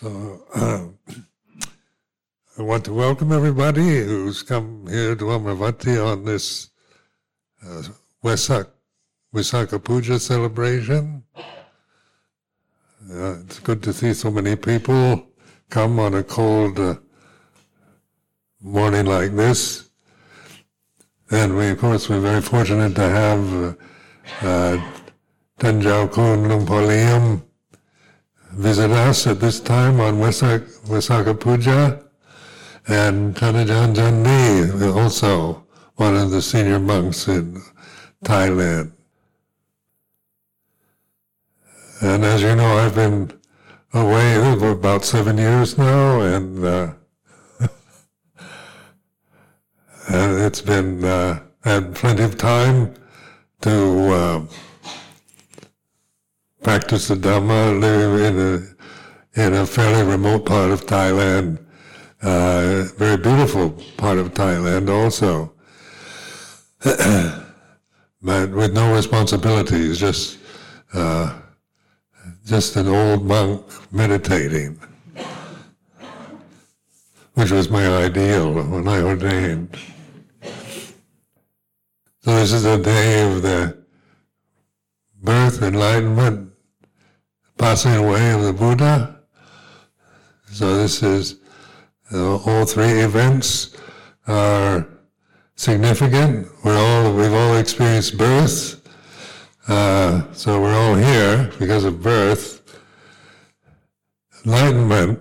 So uh, I want to welcome everybody who's come here to Amaravati on this uh, Vesak, Visakha Puja celebration. Uh, it's good to see so many people come on a cold uh, morning like this. And we, of course, we're very fortunate to have uh, uh, Kun visit us at this time on Visakha Puja. And Kanajan Jandi, also one of the senior monks in Thailand. And as you know, I've been away for about seven years now, and uh, it's been uh, had plenty of time to uh, practice the Dhamma, live in a in a fairly remote part of Thailand, uh, very beautiful part of Thailand also, but with no responsibilities, just uh, just an old monk meditating, which was my ideal when I ordained. So this is the day of the birth, enlightenment, passing away of the Buddha. So this is uh, all three events are significant. We're all we've all experienced birth. Uh, so we're all here because of birth, enlightenment,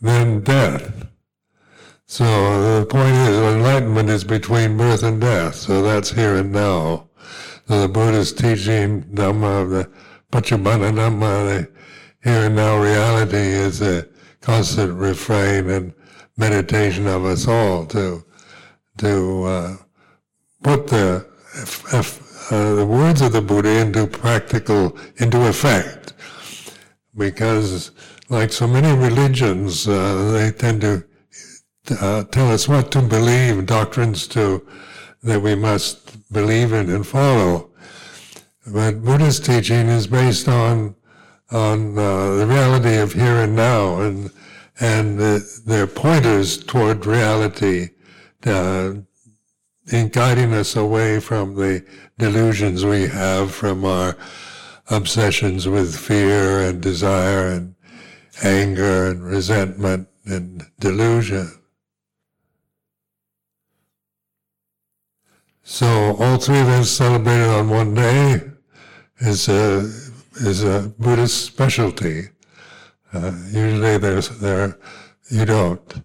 then death. So the point is, enlightenment is between birth and death. So that's here and now. So the Buddha's teaching Dhamma, of the Paccuppanna Dhamma, the here and now reality is a constant refrain and meditation of us all to to uh, put the uh, the words of the Buddha into practical into effect, because like so many religions, uh, they tend to uh, tell us what to believe, doctrines to that we must believe in and follow. But Buddha's teaching is based on on uh, the reality of here and now, and and the, they're pointers toward reality, uh, in guiding us away from the delusions we have from our obsessions with fear and desire and anger and resentment and delusion. So all three events celebrated on one day is a is a Buddhist specialty. Uh, usually, there's there you don't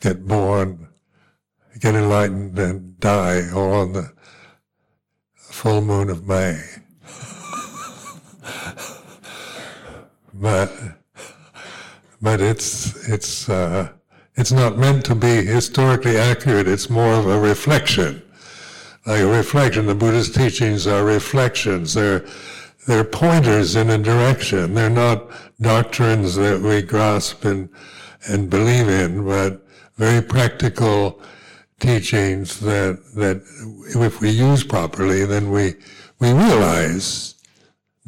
get born, get enlightened, and die all on the full moon of May. but but it's it's uh, it's not meant to be historically accurate. It's more of a reflection like a reflection. The Buddha's teachings are reflections. They're they're pointers in a direction. They're not doctrines that we grasp and and believe in, but very practical teachings that that if we use properly, then we we realize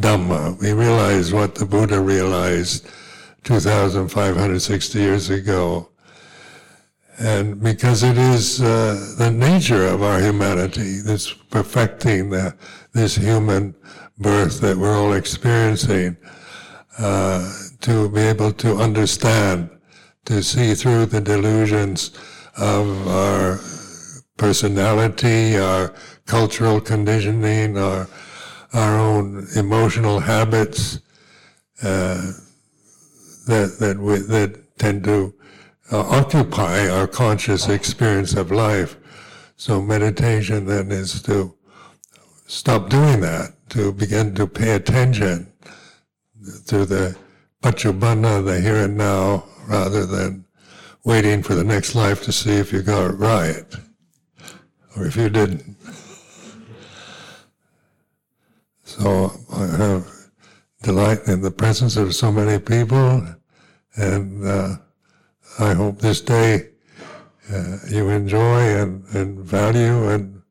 Dhamma. We realize what the Buddha realized 2,560 years ago and because it is uh, the nature of our humanity that's perfecting the, this human birth that we're all experiencing, uh, to be able to understand, to see through the delusions of our personality, our cultural conditioning, our our own emotional habits uh, that that we, that tend to uh, occupy our conscious experience of life. So meditation then is to stop doing that, to begin to pay attention to the paccuppanna, the here and now, rather than waiting for the next life to see if you got it right or if you didn't. So I have delight in the presence of so many people and uh, I hope this day uh, you enjoy and, and value and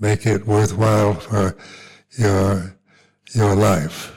make it worthwhile for your your life.